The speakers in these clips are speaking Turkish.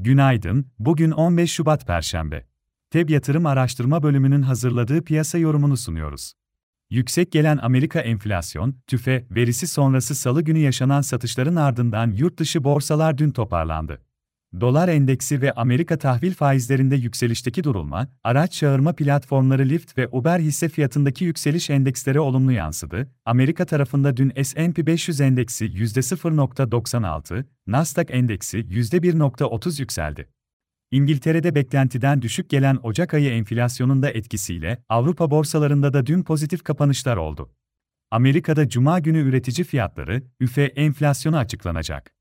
Günaydın, bugün 15 Şubat Perşembe. TEB Yatırım Araştırma Bölümünün hazırladığı piyasa yorumunu sunuyoruz. Yüksek gelen Amerika enflasyon, tüfe, verisi sonrası salı günü yaşanan satışların ardından yurt dışı borsalar dün toparlandı. Dolar endeksi ve Amerika tahvil faizlerinde yükselişteki durulma, araç çağırma platformları Lyft ve Uber hisse fiyatındaki yükseliş endekslere olumlu yansıdı. Amerika tarafında dün S&P 500 endeksi %0.96, Nasdaq endeksi %1.30 yükseldi. İngiltere'de beklentiden düşük gelen Ocak ayı enflasyonun da etkisiyle Avrupa borsalarında da dün pozitif kapanışlar oldu. Amerika'da cuma günü üretici fiyatları, üfe enflasyonu açıklanacak.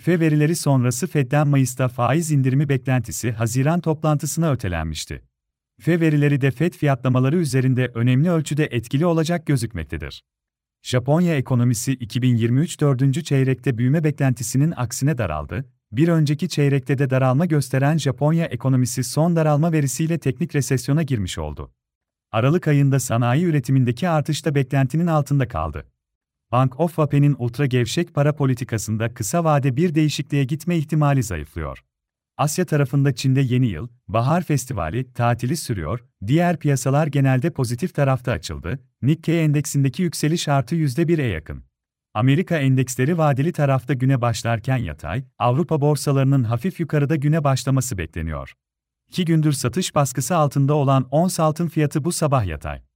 F verileri sonrası Fed'den Mayıs'ta faiz indirimi beklentisi Haziran toplantısına ötelenmişti. F verileri de Fed fiyatlamaları üzerinde önemli ölçüde etkili olacak gözükmektedir. Japonya ekonomisi 2023 dördüncü çeyrekte büyüme beklentisinin aksine daraldı. Bir önceki çeyrekte de daralma gösteren Japonya ekonomisi son daralma verisiyle teknik resesyona girmiş oldu. Aralık ayında sanayi üretimindeki artış da beklentinin altında kaldı. Bank of Japan'in ultra gevşek para politikasında kısa vade bir değişikliğe gitme ihtimali zayıflıyor. Asya tarafında Çin'de yeni yıl, bahar festivali, tatili sürüyor, diğer piyasalar genelde pozitif tarafta açıldı, Nikkei endeksindeki yükseliş artı %1'e yakın. Amerika endeksleri vadeli tarafta güne başlarken yatay, Avrupa borsalarının hafif yukarıda güne başlaması bekleniyor. İki gündür satış baskısı altında olan ons altın fiyatı bu sabah yatay.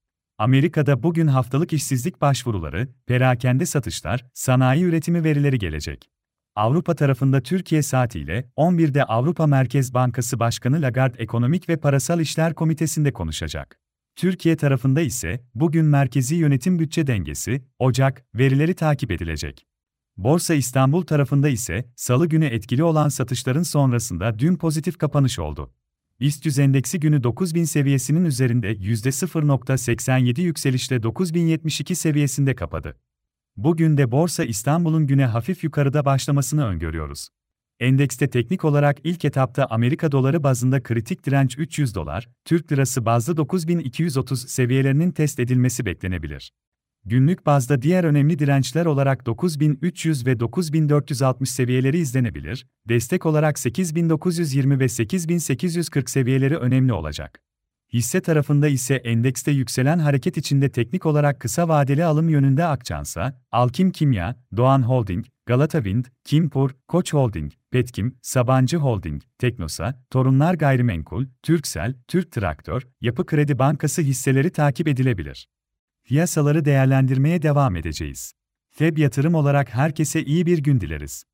Amerika'da bugün haftalık işsizlik başvuruları, perakende satışlar, sanayi üretimi verileri gelecek. Avrupa tarafında Türkiye saatiyle 11'de Avrupa Merkez Bankası Başkanı Lagarde Ekonomik ve Parasal İşler Komitesi'nde konuşacak. Türkiye tarafında ise bugün merkezi yönetim bütçe dengesi, Ocak verileri takip edilecek. Borsa İstanbul tarafında ise salı günü etkili olan satışların sonrasında dün pozitif kapanış oldu. BIST endeksi günü 9000 seviyesinin üzerinde %0.87 yükselişle 9072 seviyesinde kapadı. Bugün de Borsa İstanbul'un güne hafif yukarıda başlamasını öngörüyoruz. Endekste teknik olarak ilk etapta Amerika doları bazında kritik direnç 300 dolar, Türk lirası bazlı 9230 seviyelerinin test edilmesi beklenebilir. Günlük bazda diğer önemli dirençler olarak 9300 ve 9460 seviyeleri izlenebilir, destek olarak 8920 ve 8840 seviyeleri önemli olacak. Hisse tarafında ise endekste yükselen hareket içinde teknik olarak kısa vadeli alım yönünde Akçansa, Alkim Kimya, Doğan Holding, Galata Wind, Kimpur, Koç Holding, Petkim, Sabancı Holding, Teknosa, Torunlar Gayrimenkul, Türksel, Türk Traktör, Yapı Kredi Bankası hisseleri takip edilebilir. Piyasaları değerlendirmeye devam edeceğiz. FEB yatırım olarak herkese iyi bir gün dileriz.